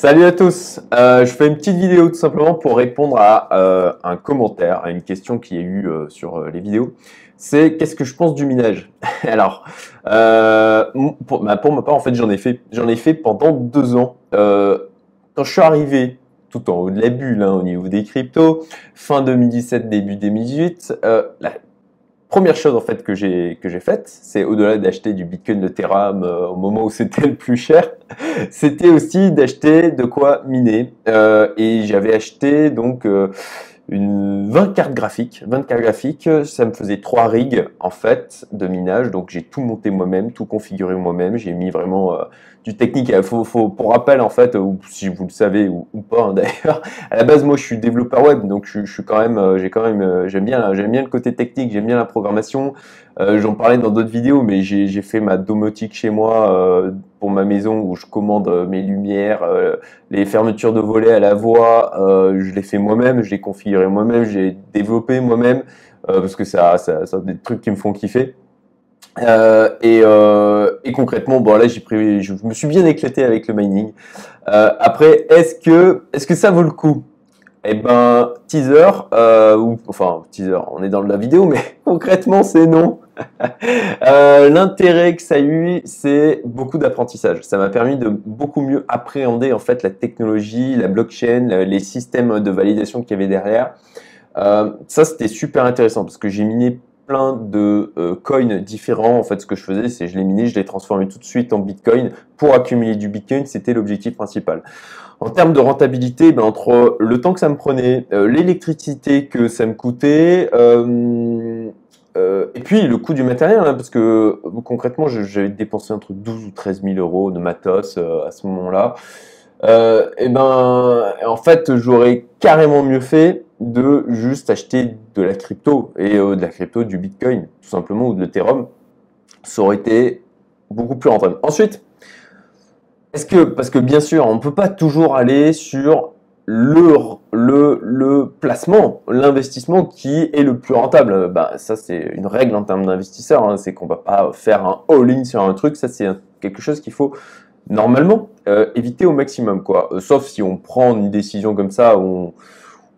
Salut à tous. Euh, je fais une petite vidéo tout simplement pour répondre à euh, un commentaire, à une question qui a eu euh, sur les vidéos. C'est qu'est-ce que je pense du minage? Alors, pour, bah, pour, ma part, en fait, j'en ai fait, j'en ai fait pendant deux ans. quand je suis arrivé tout en haut de la bulle, hein, au niveau des cryptos, fin 2017, début 2018, la première chose en fait que j'ai que j'ai faite, c'est au-delà d'acheter du Bitcoin, de Terram euh, au moment où c'était le plus cher, c'était aussi d'acheter de quoi miner. Euh, et j'avais acheté donc euh, une 20 cartes graphiques. 20 cartes graphiques, ça me faisait trois rigs en fait de minage. Donc j'ai tout monté moi-même, tout configuré moi-même. J'ai mis vraiment euh, du technique. Faut, faut, pour rappel en fait, ou si vous le savez ou, pas hein, d'ailleurs, à la base moi je suis développeur web, donc je, suis quand même, euh, j'ai quand même, euh, j'aime bien, j'aime bien le côté technique, j'aime bien la programmation. Euh, J'en parlais dans d'autres vidéos, mais j'ai fait ma domotique chez moi euh, pour ma maison où je commande euh, mes lumières, euh, les fermetures de volets à la voix. je les fais moi-même, je les configuré moi-même, j'ai développé moi-même parce que ça, ça, ça, des trucs qui me font kiffer. Et, et, concrètement, bon là, j'ai pris, je me suis bien éclaté avec le mining. après, est-ce que, ça vaut le coup? Eh ben, teaser, ou, enfin, teaser, on est dans la vidéo, mais concrètement, c'est non. Euh, l'intérêt que ça a eu, c'est beaucoup d'apprentissage. Ça m'a permis de beaucoup mieux appréhender en fait la technologie, la blockchain, les systèmes de validation qu'il y avait derrière. Euh, ça, c'était super intéressant parce que j'ai miné plein de euh, coins différents. En fait, ce que je faisais, c'est je les minais, je les transformais tout de suite en Bitcoin pour accumuler du Bitcoin. C'était l'objectif principal. En termes de rentabilité, ben, entre le temps que ça me prenait, l'électricité que ça me coûtait, euh, et puis le coût du matériel, hein, parce que concrètement, j'avais dépensé entre 12 ou 13 000 euros de matos euh, à ce moment-là. Euh, et ben, en fait, j'aurais carrément mieux fait de juste acheter de la crypto et de la crypto, du Bitcoin, tout simplement, ou de l'Ethereum. Ça aurait été beaucoup plus rentable. Ensuite, est-ce que, parce que bien sûr, on ne peut pas toujours aller sur le, le, placement, l'investissement qui est le plus rentable. Bah, ça, c'est une règle en termes d'investisseurs. Hein. c'est qu'on va pas faire un all-in sur un truc. Ça, c'est quelque chose qu'il faut normalement euh, éviter au maximum. Quoi. Euh, sauf si on prend une décision comme ça, on,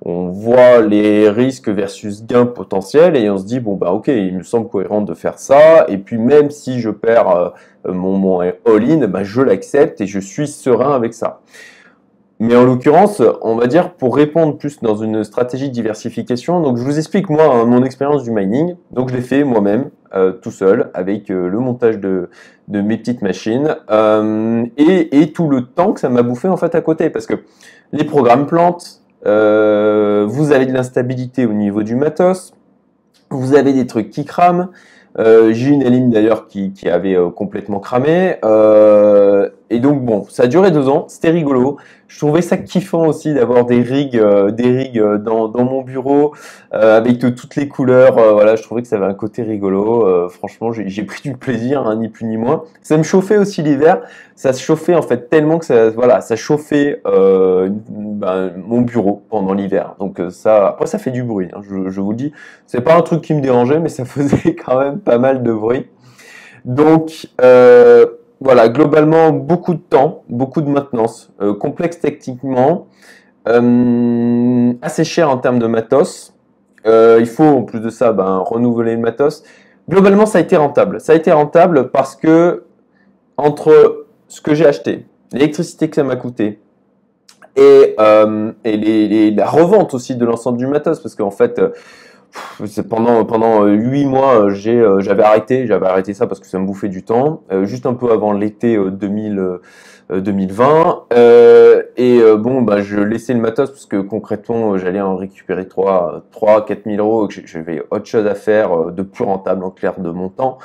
on voit les risques versus gains potentiels et on se dit, bon, bah ok, il me semble cohérent de faire ça. Et puis même si je perds euh, mon, mon all-in, bah, je l'accepte et je suis serein avec ça. Mais en l'occurrence, on va dire pour répondre plus dans une stratégie de diversification. Donc je vous explique moi hein, mon expérience du mining. Donc je l'ai fait moi-même euh, tout seul avec euh, le montage de, mes petites machines et, et, tout le temps que ça m'a bouffé en fait à côté parce que les programmes plantent, euh, vous avez de l'instabilité au niveau du matos, vous avez des trucs qui crament. J'ai une ligne d'ailleurs qui, qui, avait complètement cramé. Et donc bon, ça a duré deux ans, c'était rigolo je trouvais ça kiffant aussi d'avoir des rigs, euh, des rigs euh, dans, mon bureau euh, avec toutes les couleurs. voilà, je trouvais que ça avait un côté rigolo. franchement, j'ai pris du plaisir, hein, ni plus ni moins. Ça me chauffait aussi l'hiver. Ça se chauffait en fait tellement que ça, voilà, ça chauffait ben, mon bureau pendant l'hiver. Donc ça, après ça fait du bruit. Hein, je, vous le dis, c'est pas un truc qui me dérangeait, mais ça faisait quand même pas mal de bruit. Donc voilà, globalement, beaucoup de temps, beaucoup de maintenance, euh, complexe techniquement, euh, assez cher en termes de matos. Euh, il faut, en plus de ça, ben, renouveler le matos. Globalement, ça a été rentable. Ça a été rentable parce que, entre ce que j'ai acheté, l'électricité que ça m'a coûté, et, et la revente aussi de l'ensemble du matos, parce qu'en fait, pendant pendant euh, huit mois, euh, j'ai euh, j'avais arrêté, j'avais arrêté ça parce que ça me bouffait du temps, juste un peu avant l'été 2000 2020 et bon bah je laissais le matos parce que concrètement j'allais en récupérer 3 3 4 000 euros que j'avais autre chose à faire de plus rentable en clair de mon temps.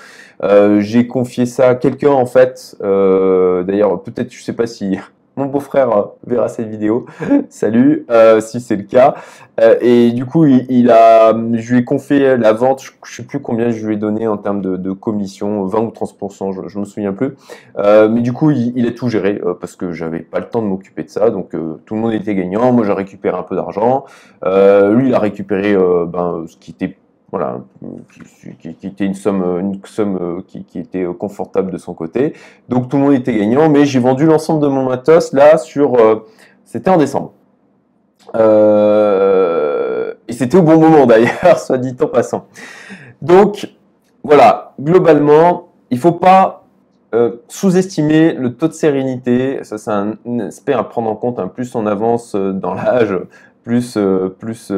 J'ai confié ça à quelqu'un en fait d'ailleurs peut-être je sais pas si mon beau-frère euh, verra cette vidéo. Salut, euh, si c'est le cas. Euh, et du coup, il, a, je lui ai confié la vente. Je, ne sais plus combien je lui ai donné en termes de, commission, 20 ou 30%, je, je me souviens plus. mais du coup, il, a tout géré parce que j'avais pas le temps de m'occuper de ça. Donc tout le monde était gagnant. Moi, j'ai récupéré un peu d'argent. lui, il a récupéré ben, ce qui était voilà, qui, était une somme, une somme qui, était confortable de son côté. Donc tout le monde était gagnant, mais j'ai vendu l'ensemble de mon matos là sur, c'était en décembre. et c'était au bon moment d'ailleurs, soit dit en passant. Donc voilà, globalement, il ne faut pas euh, sous-estimer le taux de sérénité, ça c'est un, aspect à prendre en compte. Hein. Plus on avance euh, dans l'âge, plus, euh, plus,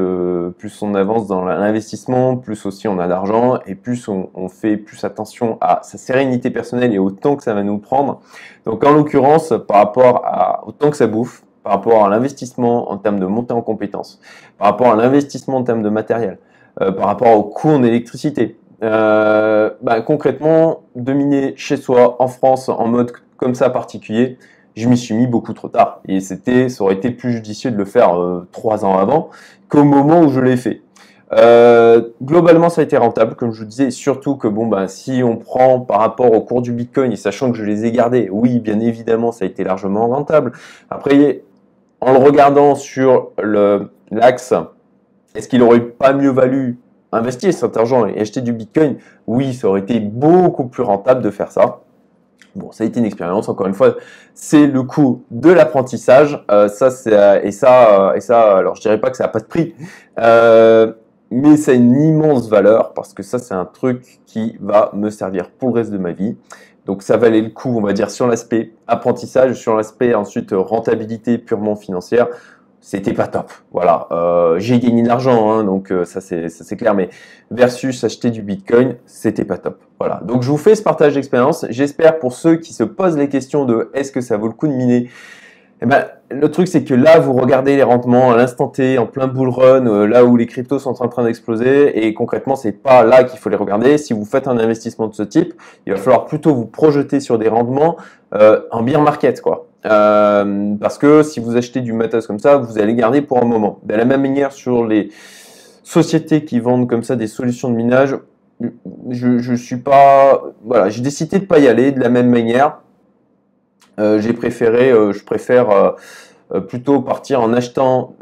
plus on avance dans l'investissement, plus aussi on a d'argent et plus on, fait plus attention à sa sérénité personnelle et au temps que ça va nous prendre. Donc en l'occurrence, par rapport à, au temps que ça bouffe, par rapport à l'investissement en termes de montée en compétences, par rapport à l'investissement en termes de matériel, par rapport au coût en électricité, euh, bah, concrètement, dominer chez soi, en France, en mode comme ça particulier, je m'y suis mis beaucoup trop tard. Et c'était, ça aurait été plus judicieux de le faire euh, trois ans avant qu'au moment où je l'ai fait. Euh, globalement, ça a été rentable, comme je vous disais, surtout que bon, bah, si on prend par rapport au cours du Bitcoin, et sachant que je les ai gardés, oui, bien évidemment, ça a été largement rentable. Après, en le regardant sur l'axe, est-ce qu'il aurait pas mieux valu investir cet argent et acheter du Bitcoin, oui, ça aurait été beaucoup plus rentable de faire ça. Bon, ça a été une expérience. Encore une fois, c'est le coût de l'apprentissage. Euh, ça, euh, et ça, euh, et ça. Alors, je dirais pas que ça n'a pas de prix, mais ça a une immense valeur parce que ça, c'est un truc qui va me servir pour le reste de ma vie. Donc, ça valait le coup, on va dire, sur l'aspect apprentissage, sur l'aspect ensuite rentabilité purement financière c'était pas top. Voilà, euh, j'ai gagné de l'argent, hein, donc euh, ça c'est clair. Mais versus acheter du Bitcoin, c'était pas top. Voilà. Donc je vous fais ce partage d'expérience. J'espère pour ceux qui se posent les questions de est-ce que ça vaut le coup de miner? Eh ben, le truc c'est que là vous regardez les rendements à l'instant T, en plein bull run, euh, là où les cryptos sont en train d'exploser, et concrètement c'est pas là qu'il faut les regarder. Si vous faites un investissement de ce type, il va falloir plutôt vous projeter sur des rendements en bear market, quoi. Euh, parce que si vous achetez du matos comme ça, vous allez garder pour un moment. De la même manière sur les sociétés qui vendent comme ça des solutions de minage, je, suis pas, voilà, j'ai décidé de pas y aller de la même manière. Euh, j'ai préféré, euh, je préfère plutôt partir en achetant,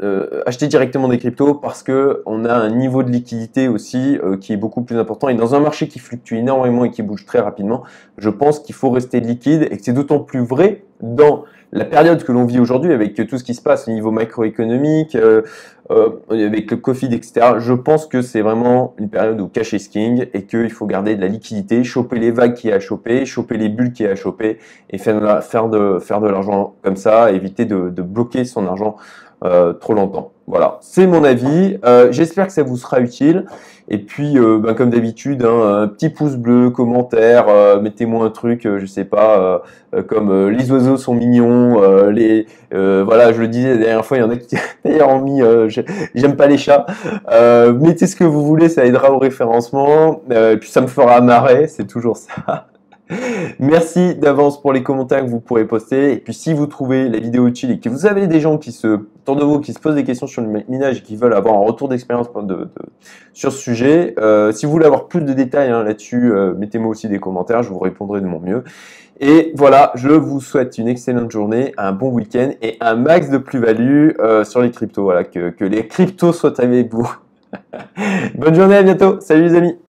acheter directement des cryptos parce que on a un niveau de liquidité aussi qui est beaucoup plus important. Et dans un marché qui fluctue énormément et qui bouge très rapidement, je pense qu'il faut rester liquide et que c'est d'autant plus vrai dans la période que l'on vit aujourd'hui, avec tout ce qui se passe au niveau macroéconomique, euh, euh, avec le Covid, etc., je pense que c'est vraiment une période où cash is king et qu'il faut garder de la liquidité, choper les vagues qui a chopé, choper les bulles qui a chopé et faire, de, l'argent comme ça, éviter de bloquer son argent euh, trop longtemps. Voilà, c'est mon avis. Euh, j'espère que ça vous sera utile. Et puis, euh, ben, comme d'habitude, hein, un petit pouce bleu, commentaire, mettez-moi un truc, je sais pas, comme les oiseaux sont mignons, les, voilà, je le disais la dernière fois, il y en a qui d'ailleurs ont mis, j'aime pas les chats. mettez ce que vous voulez, ça aidera au référencement. et puis ça me fera marrer, c'est toujours ça. Merci d'avance pour les commentaires que vous pourrez poster. Et puis si vous trouvez la vidéo utile et que vous avez des gens qui se autour de vous qui se posent des questions sur le minage et qui veulent avoir un retour d'expérience sur ce sujet, euh, si vous voulez avoir plus de détails hein, là-dessus, euh, mettez-moi aussi des commentaires, je vous répondrai de mon mieux. Et voilà, je vous souhaite une excellente journée, un bon week-end et un max de plus-value euh, sur les cryptos. Voilà, que, que les cryptos soient avec vous. Bonne journée, à bientôt. Salut les amis.